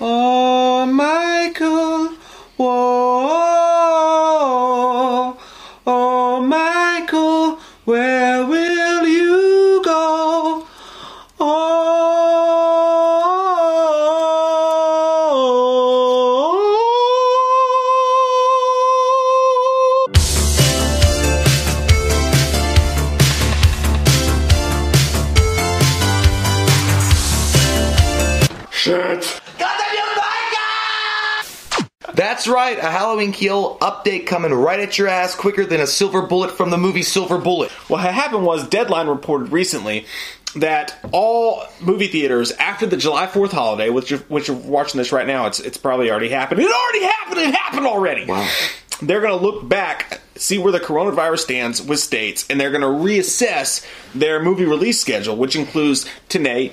Oh, Michael. Whoa. Update coming right at your ass quicker than a silver bullet from the movie Silver Bullet. What happened was Deadline reported recently that all movie theaters after the July 4th holiday, which you're, which you're watching this right now, it's it's probably already happened. It already happened. It happened already. Wow. They're going to look back, see where the coronavirus stands with states, and they're going to reassess their movie release schedule, which includes Tenet,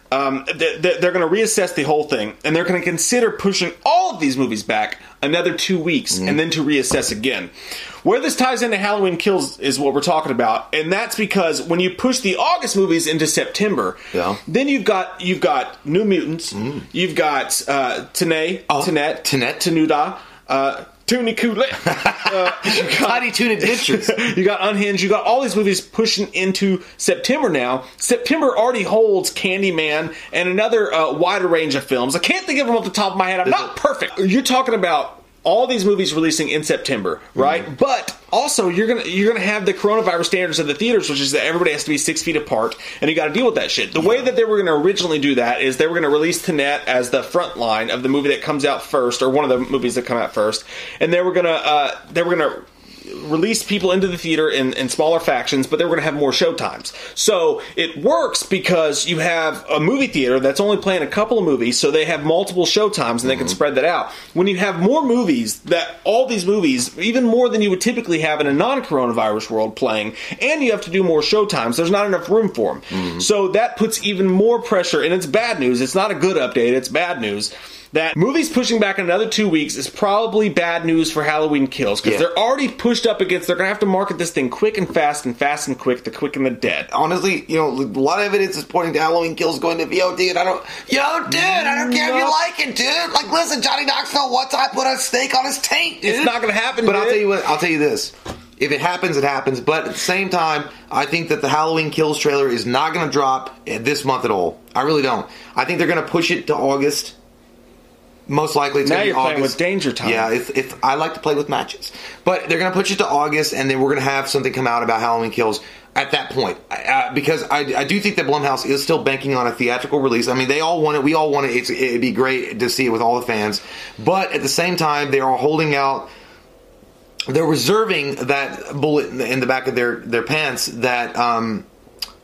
Um, they- they- they're going to reassess the whole thing, and they're going to consider pushing all of these movies back another two weeks, and then to reassess again. Where this ties into Halloween Kills is what we're talking about, and that's because when you push the August movies into September, Yeah. then you've got you've got New Mutants, you've got uh, Tenet, Oh, Tenet, Tenet. Tenuda, uh, Toonie Cooley. Uh, you got- Tiny Toon Adventures. you got Unhinged. You got all these movies pushing into September now. September already holds Candyman and another uh, wider range of films. I can't think of them off the top of my head. I'm not perfect. You're talking about all these movies releasing in September, right? Mm-hmm. But also you're gonna you're gonna have the coronavirus standards of the theaters, which is that everybody has to be six feet apart, and you got to deal with that shit. The way that they were gonna originally do that is they were gonna release Tenet as the front line of the movie that comes out first, or one of the movies that come out first, and they were gonna uh, they were gonna release people into the theater in, in smaller factions, but they were going to have more show times. So it works because you have a movie theater that's only playing a couple of movies, so they have multiple show times and they can mm-hmm. spread that out. When you have more movies, that all these movies, even more than you would typically have in a non-coronavirus world playing, and you have to do more show times, there's not enough room for them. Mm-hmm. So that puts even more pressure, and it's bad news. It's not a good update, it's bad news that movies pushing back another two weeks is probably bad news for Halloween Kills because Yeah. they're already pushed up against. They're gonna have to market this thing quick and fast and fast and quick. The quick and the dead. Honestly, you know, a lot of evidence is pointing to Halloween Kills going to VOD, and I don't. Yo, dude, I don't care if you like it, dude. Like, listen, Johnny Knoxville time I put a steak on his taint, dude. It's not gonna happen. But I'll tell you what. I'll tell you this. If it happens, it happens. But at the same time, I think that the Halloween Kills trailer is not going to drop this month at all. I really don't. I think they're going to push it to August. Most likely, it's Now going to be you're playing August. with danger time. Yeah, if, if I like to play with matches, but they're going to push it to August, and then we're going to have something come out about Halloween Kills at that point. Uh, because I, I do think that Blumhouse is still banking on a theatrical release. I mean, they all want it. We all want it. It's, it'd be great to see it with all the fans, but at the same time, they are holding out they're reserving that bullet in the, in the back of their their pants that um,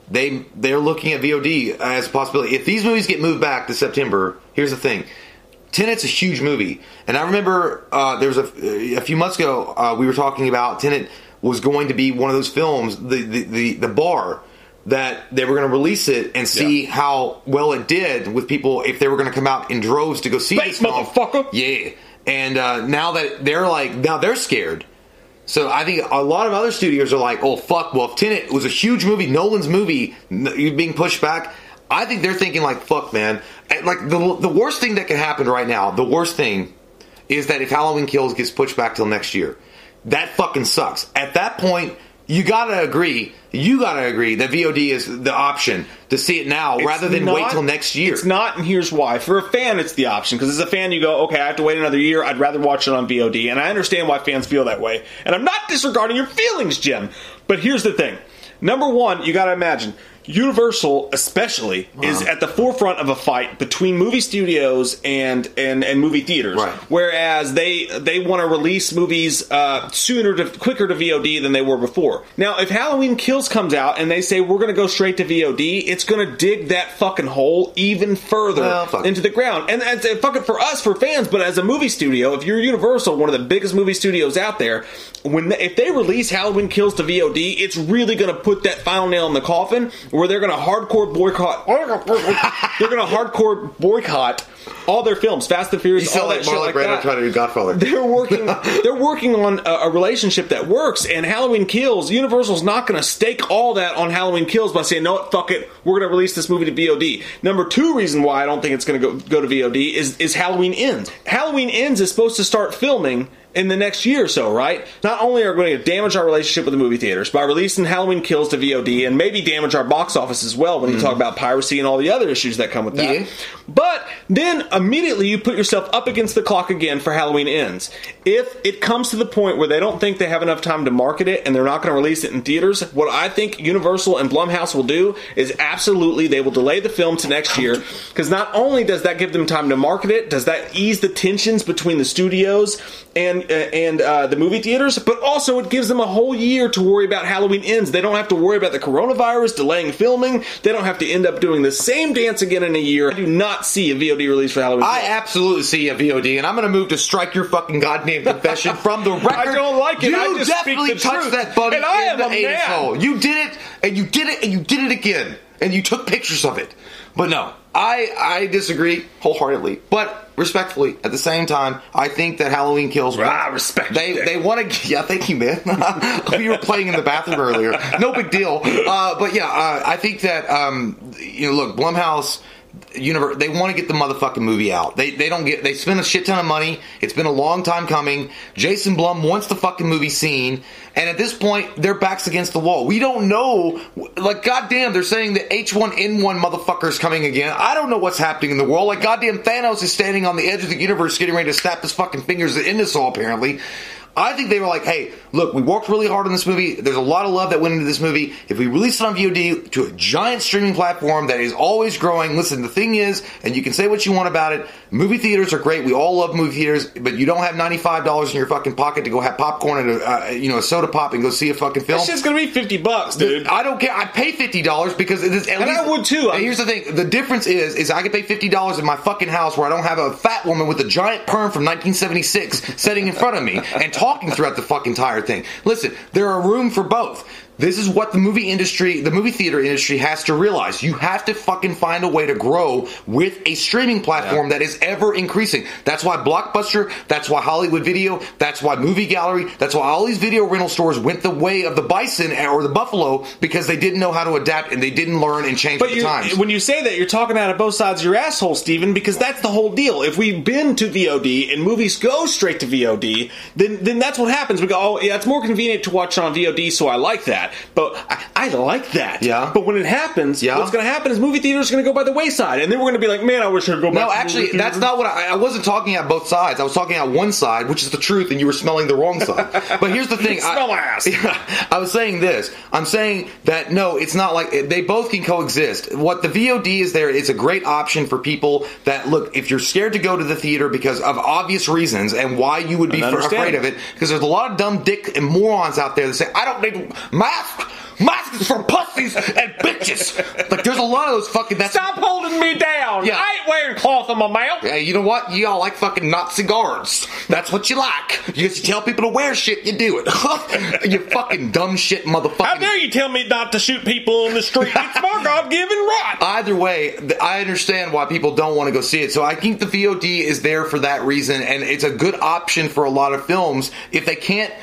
they they're looking at VOD as a possibility. If these movies get moved back to September, here's the thing. Tenet's a huge movie, and I remember uh, there was a, a few months ago uh, we were talking about Tenet was going to be one of those films, the the the, the bar that they were going to release it and see Yeah. how well it did with people if they were going to come out in droves to go see Bait, this film. motherfucker. Yeah, and uh, now that they're like now they're scared. So I think a lot of other studios are like, oh fuck, well if Tenet was a huge movie, Nolan's movie, being pushed back. I think they're thinking like, fuck, man. And, Like the the worst thing that can happen right now, the worst thing is that if Halloween Kills gets pushed back till next year, that fucking sucks. At that point, you gotta agree, you gotta agree that VOD is the option to see it now rather than It's wait till next year. It's not, and here's why. For a fan, it's the option because as a fan, you go, okay, I have to wait another year. I'd rather watch it on VOD, and I understand why fans feel that way. And I'm not disregarding your feelings, Jim. But here's the thing: number one, you got to imagine Universal, especially, is at the forefront of a fight between movie studios and and, and movie theaters. Right. Whereas they they want to release movies uh, sooner to quicker to VOD than they were before. Now, if Halloween Kills comes out and they say we're going to go straight to VOD, it's going to dig that fucking hole even further Well, into the ground. And that's fuck it for us for fans, but as a movie studio, if you're Universal, one of the biggest movie studios out there, when they, if they release Halloween Kills to VOD, it's really going to put that final nail in the coffin where they're going to hardcore boycott. they're going to hardcore boycott all their films, Fast and Furious, You sound all that like shit Marlon like Brando that trying to do Godfather. they're working they're working on a, a relationship that works and halloween kills universal's not going to stake all that on halloween kills by saying no what, fuck it we're going to release this movie to vod number two reason why i don't think it's going to go, go to vod is, is halloween ends halloween ends is supposed to start filming in the next year or so, right? Not only are we going to damage our relationship with the movie theaters by releasing Halloween Kills to VOD and maybe damage our box office as well when you talk mm-hmm. about piracy and all the other issues that come with that. Yeah. But then immediately you put yourself up against the clock again for Halloween Ends. If it comes to the point where they don't think they have enough time to market it and they're not going to release it in theaters, what I think Universal and Blumhouse will do is absolutely they will delay the film to next year because not only does that give them time to market it, does that ease the tensions between the studios and uh, and uh, the movie theaters, but also it gives them a whole year to worry about Halloween Ends. They don't have to worry about the coronavirus delaying filming. They don't have to end up doing the same dance again in a year. I do not see a VOD release for Halloween. I absolutely see a VOD, and I'm going to move to strike your fucking goddamn confession from the record. I don't like it. You I just speak definitely the touched truth. that button And I in am the a man. hole. You did it, and you did it, and you did it again, and you took pictures of it. But no, I I disagree wholeheartedly. But respectfully, at the same time, I think that Halloween Kills. Ah, respect, They Dick. they want to. Yeah, thank you, man. we were playing in the bathroom earlier. No big deal. Uh, but yeah, uh, I think that um, you know, look, Blumhouse. Universe, they want to get the motherfucking movie out. They they don't get. They spend a shit ton of money. It's been a long time coming. Jason Blum wants the fucking movie seen, and at this point, their backs against the wall. We don't know. Like, goddamn, they're saying the H1N1 motherfucker's coming again. I don't know what's happening in the world. Like, goddamn, Thanos is standing on the edge of the universe, getting ready to snap his fucking fingers to end us all. Apparently. I think they were like, hey, look, we worked really hard on this movie. There's a lot of love that went into this movie. If we release it on VOD to a giant streaming platform that is always growing, listen, the thing is, and you can say what you want about it, movie theaters are great. We all love movie theaters, but you don't have $95 in your fucking pocket to go have popcorn and a, uh, you know, a soda pop and go see a fucking film. That shit's gonna be fifty bucks, dude. I don't care. I pay fifty dollars because it is. At And least, I would too. And here's the thing: the difference is, is I can pay fifty dollars in my fucking house where I don't have a fat woman with a giant perm from 1976 sitting in front of me and talking throughout the fucking entire thing. Listen, there are room for both. This is what the movie industry, the movie theater industry has to realize. You have to fucking find a way to grow with a streaming platform that is ever increasing. That's why Blockbuster, that's why Hollywood Video, that's why Movie Gallery, that's why all these video rental stores went the way of the bison or the buffalo because they didn't know how to adapt and they didn't learn and change But with the times. when you say that, you're talking out of both sides of your asshole, Steven, because that's the whole deal. If we've been to VOD and movies go straight to VOD, then then that's what happens. We go, oh, yeah, it's more convenient to watch on VOD, so I like that. But I, I like that. Yeah. But when it happens, Yeah. what's going to happen is movie theaters are going to go by the wayside, and then we're going to be like, man, I wish I could go back. No, actually, that's not what I, I wasn't talking at both sides. I was talking at one side, which is the truth, and you were smelling the wrong side. But here's the thing: Smell I, ass. I was saying this. I'm saying that no, it's not like they both can coexist. What the VOD is there, it's a great option for people that look. If you're scared to go to the theater because of obvious reasons and why you would be And f- understand. afraid of it, because there's a lot of dumb dick and morons out there that say, "I don't need mask." Masks for pussies and bitches. Like, there's a lot of those fucking. That's Stop holding me down. Yeah. I ain't wearing cloth on my mouth. Yeah, you know what? You all like fucking Nazi guards. That's what you like. You just tell people to wear shit, you do it. you fucking dumb shit motherfucker. How dare you tell me not to shoot people in the street? It's my God-given right. Either way, I understand why people don't want to go see it. So I think the VOD is there for that reason, and it's a good option for a lot of films if they can't.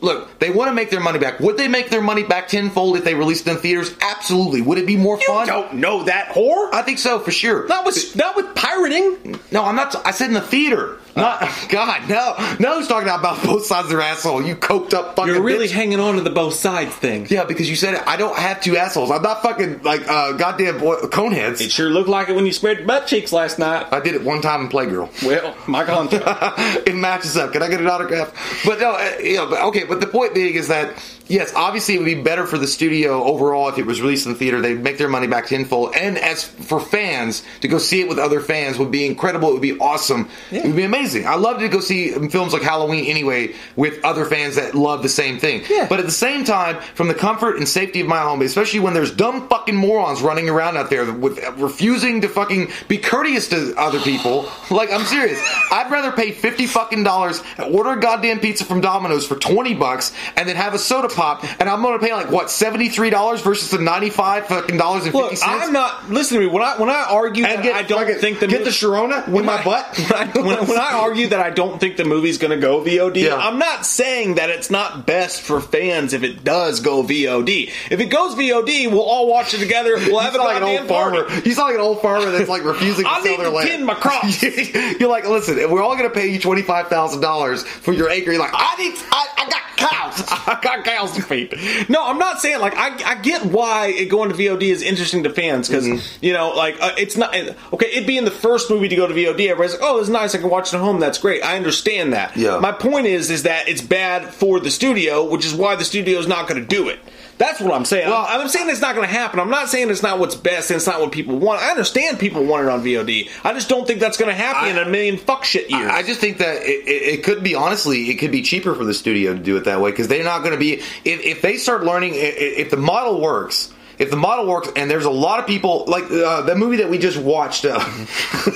Look, they want to make their money back. Would they make their money back tenfold if they released it in theaters? Absolutely. Would it be more You fun? don't know that whore. I think so for sure. Not with not with pirating. No, I'm not. I said in the theater. Not God. No, no. Who's talking about both sides of their asshole? You coked up fucking. You're really bitch. hanging on to the both sides thing. Yeah, because you said it. I don't have two assholes. I'm not fucking like uh, goddamn boy, coneheads. It sure looked like it when you spread your butt cheeks last night. I did it one time in Playgirl. Well, my contract. it matches up. Can I get an autograph? But no, uh, you know, but okay. But the point being is that yes, obviously it would be better for the studio overall if it was released in the theater. They'd make their money back tenfold. And as for fans, to go see it with other fans would be incredible. It would be awesome. It would be amazing. I love to go see films like Halloween anyway with other fans that love the same thing. Yeah. But at the same time, from the comfort and safety of my home, especially when there's dumb fucking morons running around out there with refusing to fucking be courteous to other people. Like I'm serious. I'd rather pay fifty fucking dollars, order a goddamn pizza from Domino's for twenty bucks, and then have a soda pop, and I'm gonna pay like what seventy three dollars versus the ninety five fucking dollars and fifty cents. I'm not. Listen to me. When I when I argue And that get- I don't fucking- think the get mo- the Sharona in my I- butt? When I, when, when I argue that I don't think the movie's going to go VOD, Yeah. I'm not saying that it's not best for fans if it does go VOD. If it goes VOD, we'll all watch it together. We'll have sound like an old farmer. party. Sound like an old farmer that's like refusing to I sell their to land. my crops. You're like, listen, if we're all going to pay you twenty five thousand dollars for your acre. You're like, I need, I, I got cows. I got cows to feed. No, I'm not saying like I, I get why it going to VOD is interesting to fans because Mm-hmm. you know like uh, it's not okay. It being the first movie to go to VOD, everybody's like, oh, it's nice. I can watch it at home. That's great. I understand that. Yeah. My point is, is that it's bad for the studio, which is why the studio is not going to do it. That's what I'm saying. Well, I'm, I'm saying it's not going to happen. I'm not saying it's not what's best and it's not what people want. I understand people want it on VOD. I just don't think that's going to happen in a million fuck shit years. I just think that it, it, it could be honestly, it could be cheaper for the studio to do it that way because they're not going to be. If, if they start learning, i- i- if the model works. If the model works, and there's a lot of people like uh, the movie that we just watched, uh,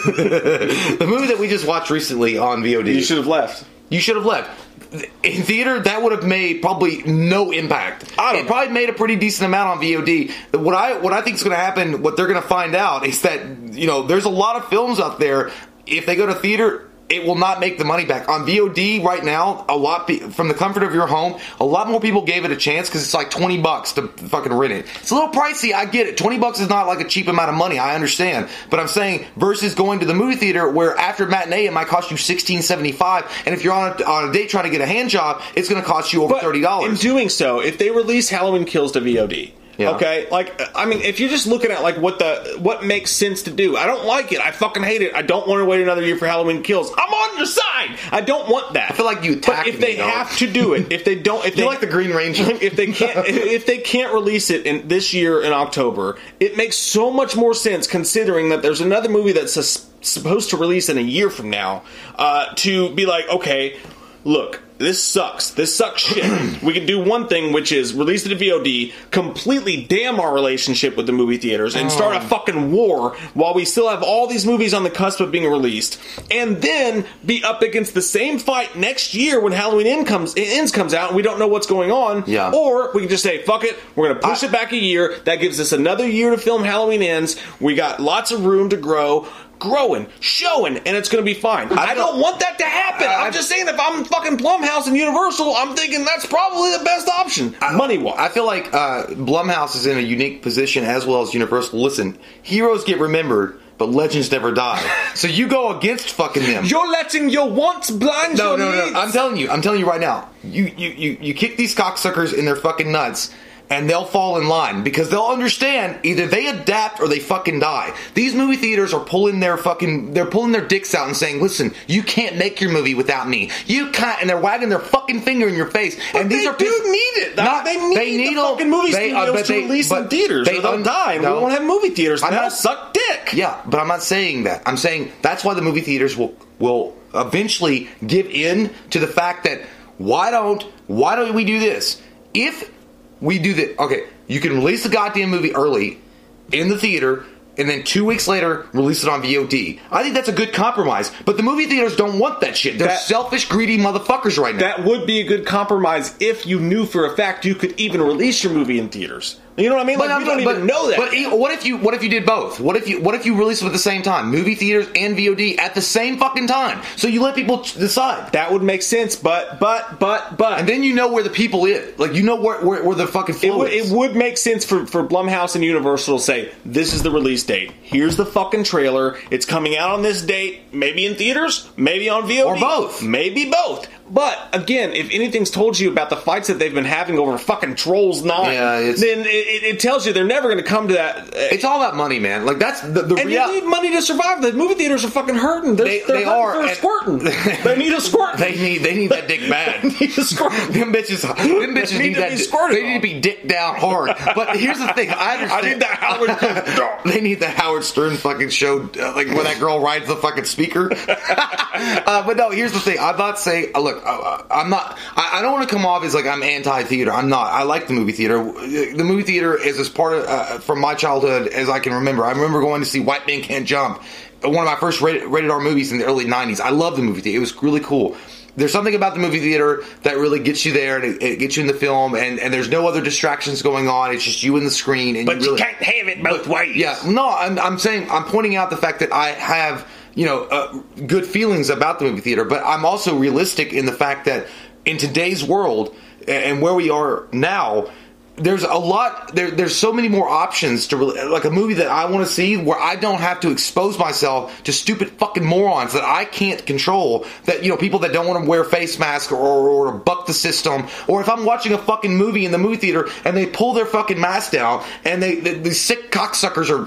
the movie that we just watched recently on VOD. you should have left. You should have left. In theater, that would have made probably no impact. I don't it know. probably made a pretty decent amount on VOD. What I what I think is going to happen, what they're going to find out is that you know there's a lot of films out there. If they go to theater, it will not make the money back on VOD right now. A lot pe- from the comfort of your home, a lot more people gave it a chance because it's like twenty bucks to fucking rent it. It's a little pricey. I get it. Twenty bucks is not like a cheap amount of money. I understand, but I'm saying versus going to the movie theater where after matinee it might cost you sixteen seventy five, and if you're on a, on a date trying to get a hand job, it's going to cost you over But thirty In doing so, if they release Halloween Kills to VOD, Yeah. okay, like I mean, if you're just looking at like what the what makes sense to do, I don't like it. I fucking hate it. I don't want to wait another year for Halloween Kills. I'm on your side. I don't want that. I feel like you But if me, they dog. have to do it, if they don't, if they like the Green Ranger. if they can't, if they can't release it in this year in October, it makes so much more sense considering that there's another movie that's sus- supposed to release in a year from now. Uh, to be like, okay, look, this sucks. This sucks shit. we can do one thing, which is release it to VOD, completely damn our relationship with the movie theaters, and start a oh. fucking war while we still have all these movies on the cusp of being released, and then be up against the same fight next year when Halloween End comes, Ends comes out, and we don't know what's going on. Yeah. Or we can just say, fuck it, we're going to push it back a year. That gives us another year to film Halloween Ends. We got lots of room to grow. Growing, showing, and it's going to be fine. I, don't want that to happen. I- I'm just saying, if I'm fucking Blumhouse and Universal, I'm thinking that's probably the best option, money wise. I feel like uh, Blumhouse is in a unique position as well as Universal. Listen, heroes get remembered, but legends never die. so you go against fucking them. You're letting your wants blind No, your no, no. needs. I'm telling you. I'm telling you right now. You, you, you, you kick these cocksuckers in their fucking nuts, and they'll fall in line because they'll understand either they adapt or they fucking die. These movie theaters are pulling their fucking, they're pulling their dicks out and saying, "Listen, you can't make your movie without me. You can't." And they're wagging their fucking finger in your face. But and these they are do pissed- need it. They need the fucking movie uh, studios but to release in theaters, or they'll un- die, and we no. won't have movie theaters. I'm not- suck dick. Yeah, but I'm not saying that. I'm saying that's why the movie theaters will will eventually give in to the fact that why don't why don't we do this? If we do that, okay, you can release the goddamn movie early in the theater. And then two weeks later, release it on VOD. I think that's a good compromise. But the movie theaters don't want that shit. They're That- selfish, greedy motherfuckers right now. That would be a good compromise if you knew for a fact you could even release your movie in theaters. You know what I mean? Like we don't even know that. But what if you what if you did both? What if you what if you released them at the same time, movie theaters and VOD at the same fucking time? So you let people decide, that would make sense. But but but but and then you know where the people is. Like you know where where, where the fucking It would, is. it would make sense for, for Blumhouse and Universal to say, this is the release date. Here's the fucking trailer. It's coming out on this date, maybe in theaters, maybe on VOD. Or both. Maybe both. But again, if anything's told you about the fights that they've been having over fucking Trolls Nine, Yeah, then it, it, tells you they're never going to come to that. uh, It's all about money, man. Like that's the, the and you need money to survive. The movie theaters are fucking hurting. They're, They- they're they hurting are, and- squirting. they need a squirt. They need they need that dick bad. They need a squirt. them bitches, them bitches need need, to that. di- squirted They need to be dick down hard. But here's the thing, I understand. I need that Howard. they need the Howard Stern fucking show, uh, like when that girl rides the fucking speaker. uh, but no, here's the thing. I'm not saying. Uh, look, uh, I'm not. I, I don't want to come off as like I'm anti-theater. I'm not. I like the movie theater. The movie theater is as part of uh, from my childhood as I can remember. I remember going to see White Men Can't Jump, one of my first rated, rated R movies in the early '90s. I love the movie theater. It was really cool. There's something about the movie theater that really gets you there and it, it gets you in the film, and, and there's no other distractions going on. It's just you and the screen, and But you you can't have it both ways. yeah, no, I'm, I'm saying I'm pointing out the fact that I have you know uh, good feelings about the movie theater, but I'm also realistic in the fact that in today's world and where we are now. There's a lot. There, there's so many more options to really, like a movie that I want to see where I don't have to expose myself to stupid fucking morons that I can't control. That you know, people that don't want to wear face masks or, or, buck the system. Or if I'm watching a fucking movie in the movie theater and they pull their fucking mask down and they, the these sick cocksuckers are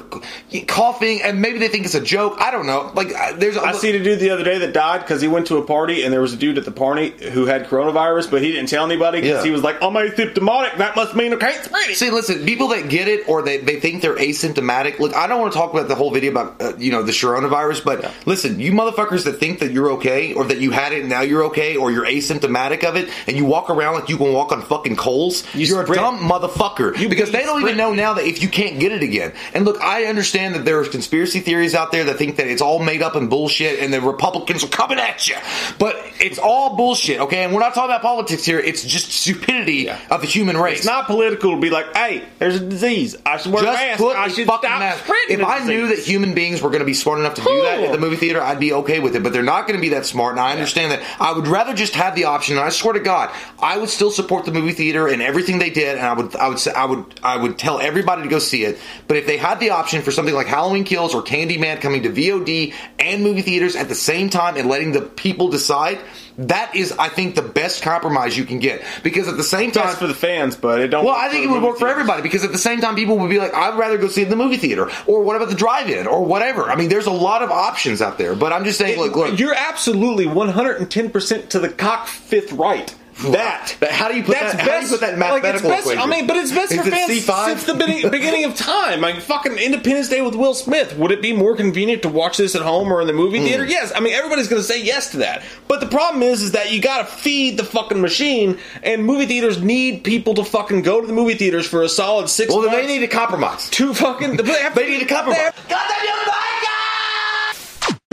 coughing and maybe they think it's a joke. I don't know. Like there's. I seen a dude the other day that died because he went to a party and there was a dude at the party who had coronavirus, but he didn't tell anybody because Yeah. he was like, "I'm asymptomatic. That must mean I can't spread it." See, listen, people that get it or they, they think they're asymptomatic. Look, I don't want to talk about the whole video about uh, you know the coronavirus, but listen, you motherfuckers that think that you're okay or that you had it and now you're okay or you're asymptomatic of it and you walk around like you can walk on fucking coals, you are a dumb motherfucker. You- because they don't spread- even know now that if you can't get it again. And look, I understand that there are conspiracy theories out there that think that it's all made up and bullshit and the Republicans are coming at you, but it's all bullshit. Okay, and we're not talking about politics here. It's just stupidity of the human race. It's not political to be like, "Hey, there's a disease. I should wear a Just mask. put I a should stop mask. spreading If I knew that human beings were going to be smart enough to do that at the movie theater, I'd be okay with it. But they're not going to be that smart, and I understand that. I would rather just have the option. And I swear to God, I would still support the movie theater and everything they did, and I would, I would, say, I would, I would tell everybody to go see it. But if they had the option for something like Halloween Kills or Candyman coming to VOD and movie theaters at the same time and letting the people decide. That is, I think, the best compromise you can get because at the same time, That's for the fans, but it don't. well, I think it would work for everybody because at the same time, people would be like, "I'd rather go see it in the movie theater," or what about the drive-in, or whatever. I mean, there's a lot of options out there, but I'm just saying, look, look. You're absolutely 110% to the cock fifth right. That. But how do you put that's that- how best, do you put that in like, it's mathematical best, equation? I mean, but it's best Is for it fans C5? since the beginning, beginning of time. Like fucking Independence Day with Will Smith. Would it be more convenient to watch this at home or in the movie Hmm. theater? Yes. I mean, everybody's going to say yes to that. But the problem is, is that you got to feed the fucking machine, and movie theaters need people to fucking go to the movie theaters for a solid six. well, then months they need to compromise. Two fucking. They, have They need to compromise. they have-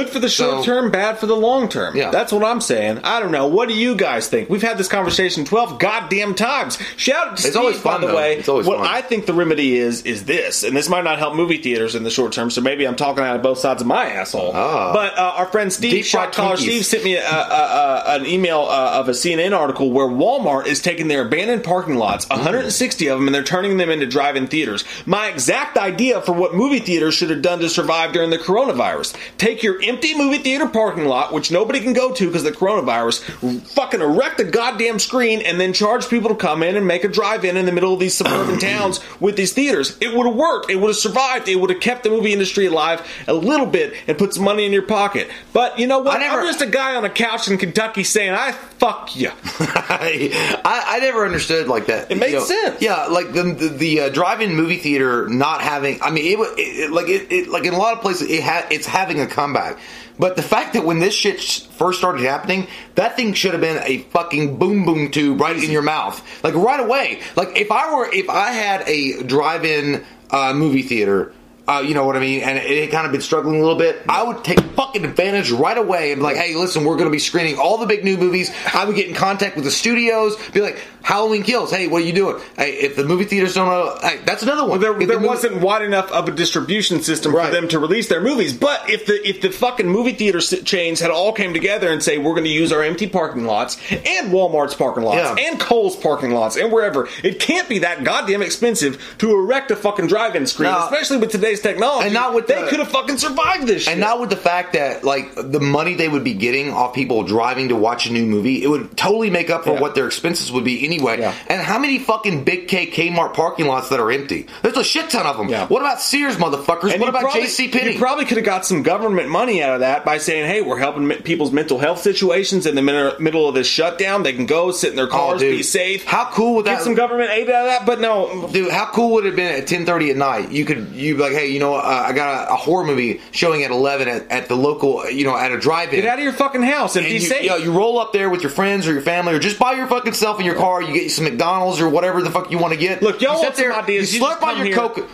Good for the short So- term, bad for the long term. Yeah. That's what I'm saying. I don't know. What do you guys think? We've had this conversation 12 goddamn times. Shout out to It's Steve, always fun, by the though. way. It's always what fun. I think the remedy is, is this, and this might not help movie theaters in the short term, so maybe I'm talking out of both sides of my asshole. Ah. But uh, our friend Steve, Shot Caller Steve, sent me a, a, a, an email uh, of a CNN article where Walmart is taking their abandoned parking lots, 160 of them, and they're turning them into drive-in theaters. My exact idea for what movie theaters should have done to survive during the coronavirus: take your empty movie theater parking lot, which nobody can go to because of the coronavirus, fucking erect a goddamn screen, and then charge people to come in and make a drive-in in the middle of these suburban towns with these theaters. It would have worked. It would have survived. It would have kept the movie industry alive a little bit and put some money in your pocket. But you know what? Never- I'm just a guy on a couch in Kentucky saying, "I fuck you." I, I never understood like that. It makes You know, sense. Yeah, like the the, the uh, drive-in movie theater not having. I mean, it, it, it like it, it like in a lot of places it ha, it's having a comeback. But the fact that when this shit first started happening, that thing should have been a fucking boom boom tube right in your mouth, like right away. Like if I were if I had a drive-in uh, movie theater. Uh, you know what I mean? And it had kind of been struggling a little bit. I would take fucking advantage right away and be like, hey, listen, we're going to be screening all the big new movies. I would get in contact with the studios, be like, Halloween Kills, hey, what are you doing? Hey, if the movie theaters don't know, hey, that's another one. There, If the movie- wasn't wide enough of a distribution system Right. for them to release their movies. But if the if the fucking movie theater chains had all came together and say we're going to use our empty parking lots and Walmart's parking lots Yeah. and Kohl's parking lots and wherever, it can't be that goddamn expensive to erect a fucking drive-in screen, No. especially with today's technology, And not with they the- could have fucking survived this shit. And not with the fact that like the money they would be getting off people driving to watch a new movie, it would totally make up for Yeah. what their expenses would be anyway. Yeah. And how many fucking big K Kmart parking lots that are empty? There's a shit ton of them. Yeah. What about Sears, motherfuckers? And what about J.C. Penney? You probably could have got some government money out of that by saying, "Hey, we're helping people's mental health situations in the middle of this shutdown. They can go sit in their oh, cars, dude. be safe. How cool would Get that- some government aid out of that?" But no, Dude, how cool would it have been at ten thirty at night? You could you be like, hey, you know, uh, I got a, a horror movie showing at eleven at, at the local, you know, at a drive-in. get out of your fucking house and, and be you, safe. you, know, you roll up there with your friends or your family, or just by your fucking self in your car. You get some McDonald's or whatever the fuck you want to get. Look, y'all you want some ideas, You slurp on your here. Coke.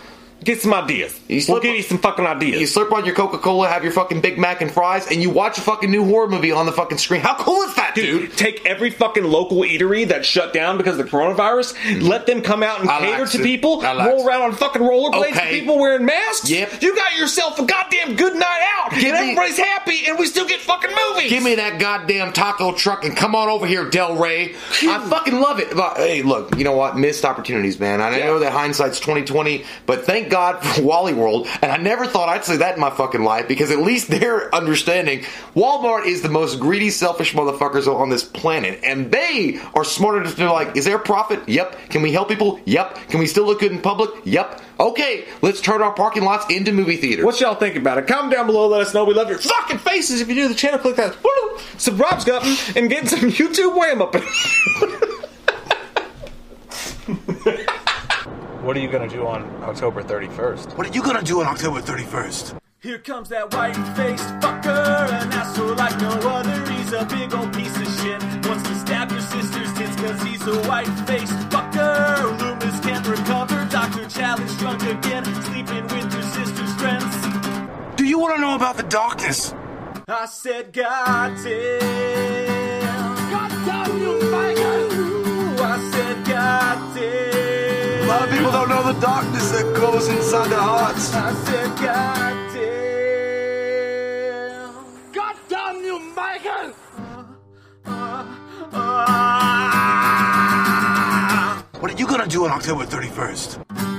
Get some ideas. You we'll give on- you some fucking ideas. You slurp on your Coca Cola, have your fucking Big Mac and fries, and you watch a fucking new horror movie on the fucking screen. How cool is that, dude? Dude, take every fucking local eatery that's shut down because of the coronavirus, let them come out and I cater likes to it. people, I likes roll it. around on fucking rollerblades Okay. to people wearing masks. Yep. You got yourself a goddamn good night out, Give and me- everybody's happy, and we still get fucking movies. Give me that goddamn taco truck and come on over here, Del Rey. I fucking love it. But, hey, look, you know what? Missed opportunities, man. I know that hindsight's twenty twenty, but thank God for Wally World. And I never thought I'd say that in my fucking life because at least they're understanding Walmart is the most greedy, selfish motherfuckers on this planet, and they are smart enough to be like, is there a profit? Yep. Can we help people? Yep. Can we still look good in public? Yep. Okay, let's turn our parking lots into movie theaters. What y'all think about it? Comment down below. Let us know. We love your fucking faces. If you do the channel, click that subscribe button and get some YouTube wham up. What are you going to do on October 31st? What are you gonna do on October 31st? Here comes that white-faced fucker, an asshole like no other. He's a big old piece of shit. Wants to stab your sister's tits cause he's a white-faced fucker. Loomis can't recover. Dr. Challenge drunk again, sleeping with your sister's friends. Do you wanna know about the darkness? I said, God damn. God damn you, Michael. I said, God damn. A lot of people don't know the darkness that goes inside their hearts. I said, God damn. God damn you, Michael. What are you gonna do on October 31st?